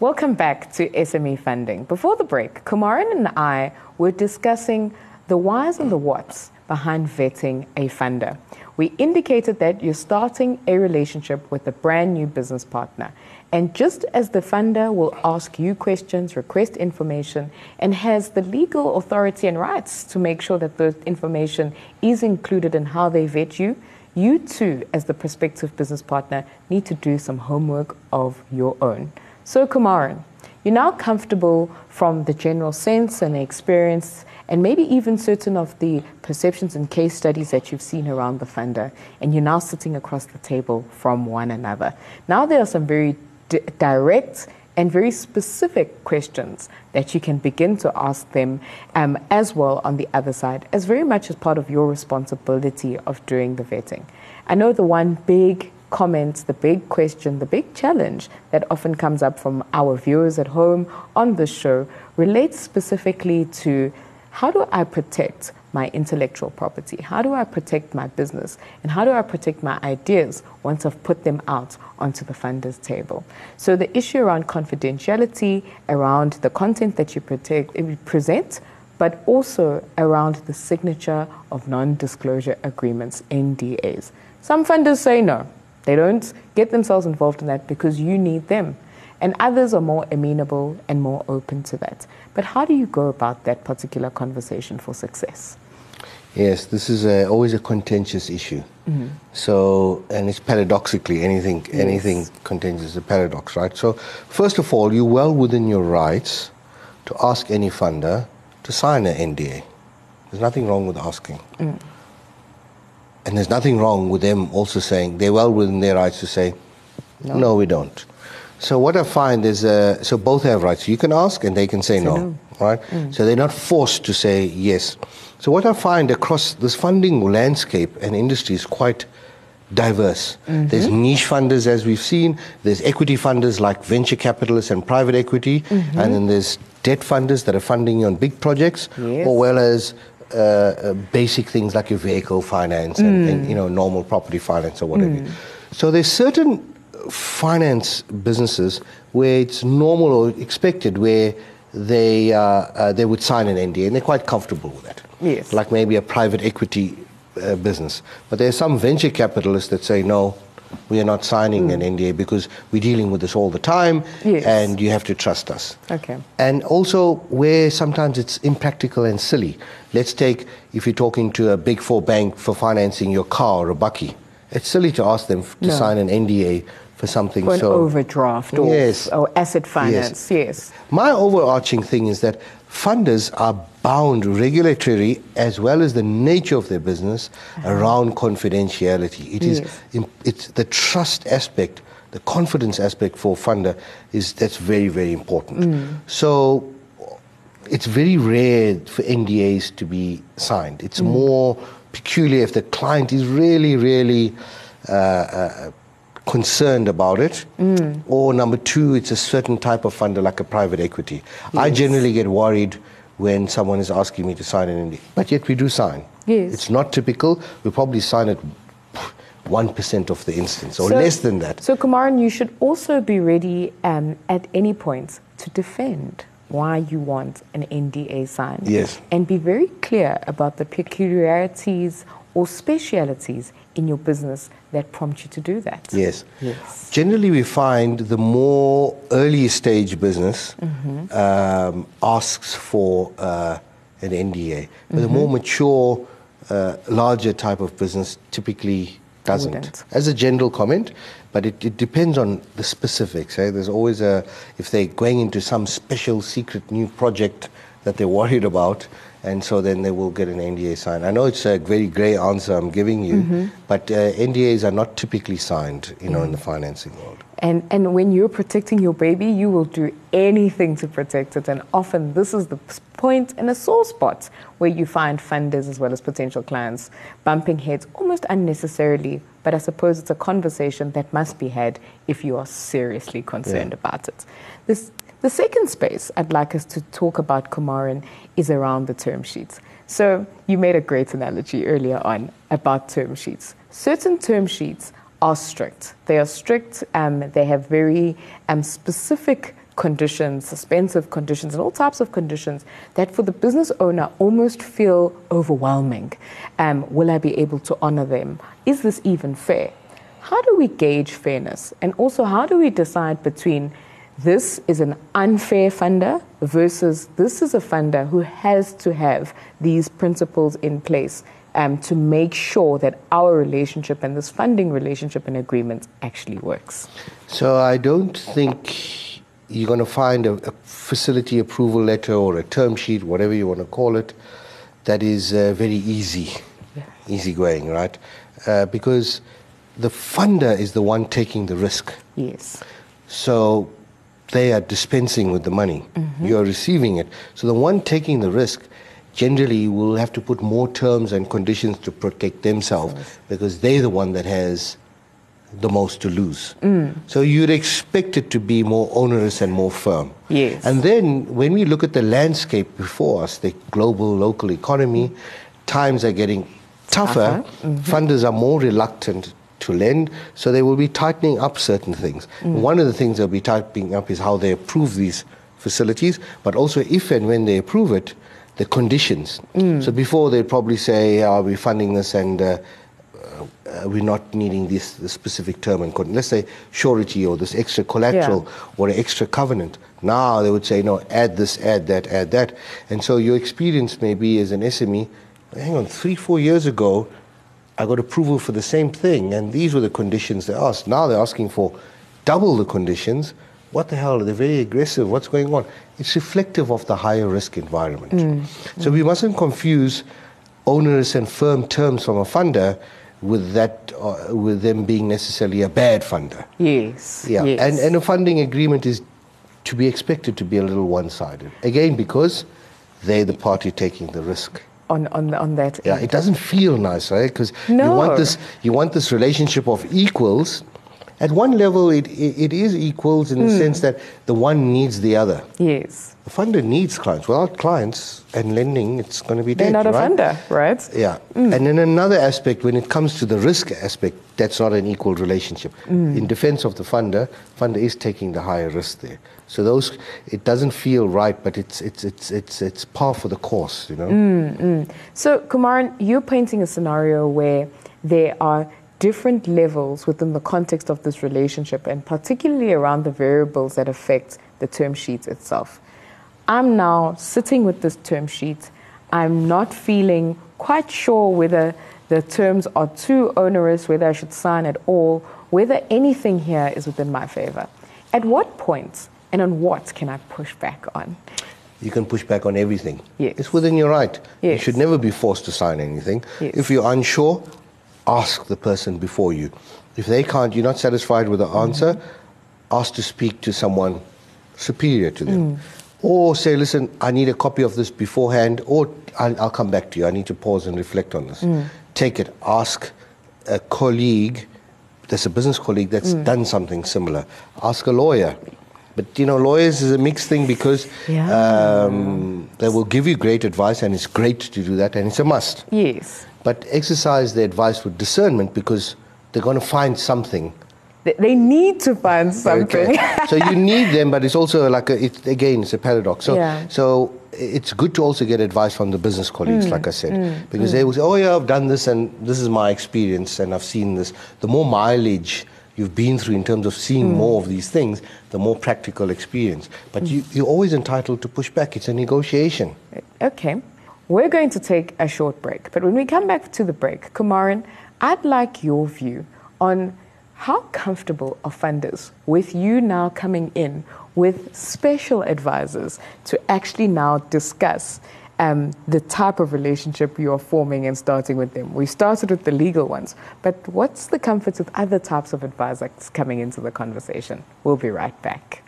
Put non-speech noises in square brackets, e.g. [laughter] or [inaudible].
Welcome back to SME Funding. Before the break, Kumaran and I were discussing the whys and the whats behind vetting a funder. We indicated that you're starting a relationship with a brand new business partner. And just as the funder will ask you questions, request information, and has the legal authority and rights to make sure that the information is included in how they vet you, you too, as the prospective business partner, need to do some homework of your own. So, Kumaran, you're now comfortable from the general sense and experience, and maybe even certain of the perceptions and case studies that you've seen around the funder, and you're now sitting across the table from one another. Now, there are some very d- direct and very specific questions that you can begin to ask them um, as well on the other side, as very much as part of your responsibility of doing the vetting. I know the one big comments, the big question, the big challenge that often comes up from our viewers at home on this show relates specifically to how do I protect my intellectual property? How do I protect my business? And how do I protect my ideas once I've put them out onto the funder's table? So the issue around confidentiality, around the content that you protect, eh, present, but also around the signature of non-disclosure agreements, NDAs. Some funders say no, they don't get themselves involved in that because you need them. And others are more amenable and more open to that. But how do you go about that particular conversation for success? Yes, this is a, always a contentious issue. Mm-hmm. So, and it's paradoxically anything yes. anything contentious is a paradox, right? So, first of all, you're well within your rights to ask any funder to sign an NDA. There's nothing wrong with asking. Mm. And there's nothing wrong with them also saying they're well within their rights to say, no, no we don't. So what I find is, uh, so both have rights. You can ask and they can say, no, no, right? Mm. So they're not forced to say yes. So what I find across this funding landscape and industry is quite diverse. Mm-hmm. There's niche funders, as we've seen. There's equity funders like venture capitalists and private equity, mm-hmm. and then there's debt funders that are funding you on big projects, yes. or well as uh, uh, basic things like your vehicle finance and, mm. and, you know normal property finance or whatever. Mm. So there's certain finance businesses where it's normal or expected where they uh, uh, they would sign an NDA and they're quite comfortable with it. Yes. Like maybe a private equity uh, business, but there are some venture capitalists that say no we are not signing mm. an NDA because we're dealing with this all the time yes. and you have to trust us. Okay. And also where sometimes it's impractical and silly. Let's take if you're talking to a big four bank for financing your car or a bakkie. It's silly to ask them to no. sign an NDA for something for an so overdraft or, yes. or asset finance. Yes. yes. My overarching thing is that funders are bound regulatory as well as the nature of their business uh-huh. around confidentiality. It yes. is it's the trust aspect, the confidence aspect for funder is that's very very important. Mm. So it's very rare for NDAs to be signed. It's mm. more peculiar if the client is really really uh, uh, concerned about it, mm. or number two, it's a certain type of funder like a private equity. Yes. I generally get worried when someone is asking me to sign an NDA, but yet we do sign. Yes. It's not typical. We probably sign it 1% of the instance or so, less than that. So, Kumaran, you should also be ready um, at any point to defend why you want an NDA signed. Yes. And be very clear about the peculiarities or specialities in your business that prompt you to do that. Yes. Yes. Generally, we find the more early stage business mm-hmm. um, asks for uh, an NDA, but mm-hmm. the more mature, uh, larger type of business typically doesn't. Wouldn't. As a general comment, but it, it depends on the specifics. Eh? There's always a if they're going into some special secret new project that they're worried about and so then they will get an NDA signed. I know it's a very grey answer I'm giving you, mm-hmm. but uh, NDAs are not typically signed, you know, in the financing world. And, and when you're protecting your baby, you will do anything to protect it. And often this is the point and a sore spot where you find funders as well as potential clients bumping heads almost unnecessarily. But I suppose it's a conversation that must be had if you are seriously concerned yeah. about it. This the second space I'd like us to talk about, Kumaran, is around the term sheets. So you made a great analogy earlier on about term sheets. Certain term sheets are strict. They are strict. Um, they have very um, specific conditions, suspensive conditions, and all types of conditions that for the business owner almost feel overwhelming. Um, will I be able to honor them? Is this even fair? How do we gauge fairness? And also, how do we decide between this is an unfair funder versus this is a funder who has to have these principles in place um, to make sure that our relationship and this funding relationship and agreement actually works? So I don't think you're going to find a, a facility approval letter or a term sheet, whatever you want to call it, that is uh, very easy, yeah. easygoing, right? Uh, because the funder is the one taking the risk. Yes. So they are dispensing with the money. Mm-hmm. You are receiving it. So the one taking the risk generally will have to put more terms and conditions to protect themselves because they're the one that has the most to lose. Mm. So you'd expect it to be more onerous and more firm. Yes. And then when we look at the landscape before us, the global local economy, times are getting tougher. Mm-hmm. Funders are more reluctant to lend, so they will be tightening up certain things. Mm. One of the things they'll be tightening up is how they approve these facilities, but also if and when they approve it, the conditions. Mm. So before they'd probably say, "Are we funding this?" and uh, uh, we're not needing this, this specific term and let's say surety or this extra collateral yeah. or an extra covenant. Now they would say, no, add this, add that, add that. And so your experience may be as an SME, hang on, three, four years ago, I got approval for the same thing, and these were the conditions they asked. Now they're asking for double the conditions. What the hell? They're very aggressive. What's going on? It's reflective of the higher risk environment. Mm. So mm. we mustn't confuse onerous and firm terms from a funder with that uh, with them being necessarily a bad funder. Yes. Yeah. Yes. And and a funding agreement is to be expected to be a little one-sided. Again, because they're the party taking the risk on, on, on that. Yeah, end. it doesn't feel nice, right? Because no. you want this you want this relationship of equals. At one level, it, it, is equals in mm. the hmm. sense that the one needs the other. Yes. The funder needs clients. Without clients and lending, it's going to be They're dead. They're not right? a funder, right? Yeah. Mm. And then another aspect, when it comes to the risk aspect, that's not an equal relationship. Mm. In defense of the funder, funder is taking the higher risk there. So those, it doesn't feel right, but it's it's it's it's it's par for the course, you know. Mm, mm. So Kumaran, you're painting a scenario where there are different levels within the context of this relationship, and particularly around the variables that affect the term sheet itself. I'm now sitting with this term sheet. I'm not feeling quite sure whether the terms are too onerous, whether I should sign at all, whether anything here is within my favor. At what point and on what can I push back on? You can push back on everything. Yes. It's within your right. Yes. You should never be forced to sign anything. Yes. If you're unsure, ask the person before you. If they can't, you're not satisfied with the answer, mm-hmm. ask to speak to someone superior to them. Mm. Or say, listen, I need a copy of this beforehand, or I'll, I'll, come back to you. I need to pause and reflect on this. Mm. Take it, ask a colleague, there's a business colleague that's mm. done something similar. Ask a lawyer. But you know, lawyers is a mixed thing because yeah. um, they will give you great advice, and it's great to do that, and it's a must. Yes. But exercise the advice with discernment because they're going to find something. They need to find something. Okay. so you [laughs] need them, but it's also like a, it, again, it's a paradox. So, yeah. so it's good to also get advice from the business colleagues, mm, like I said, mm, because mm. they will say, "Oh yeah, I've done this, and this is my experience, and I've seen this." The more mileage you've been through in terms of seeing mm. more of these things, the more practical experience. But mm. you, you're always entitled to push back. It's a negotiation. Okay. We're going to take a short break. But when we come back to the break, Kumaran, I'd like your view on how comfortable are funders with you now coming in with special advisors to actually now discuss um, the type of relationship you are forming and starting with them. We started with the legal ones, but what's the comfort with other types of advisors coming into the conversation? We'll be right back.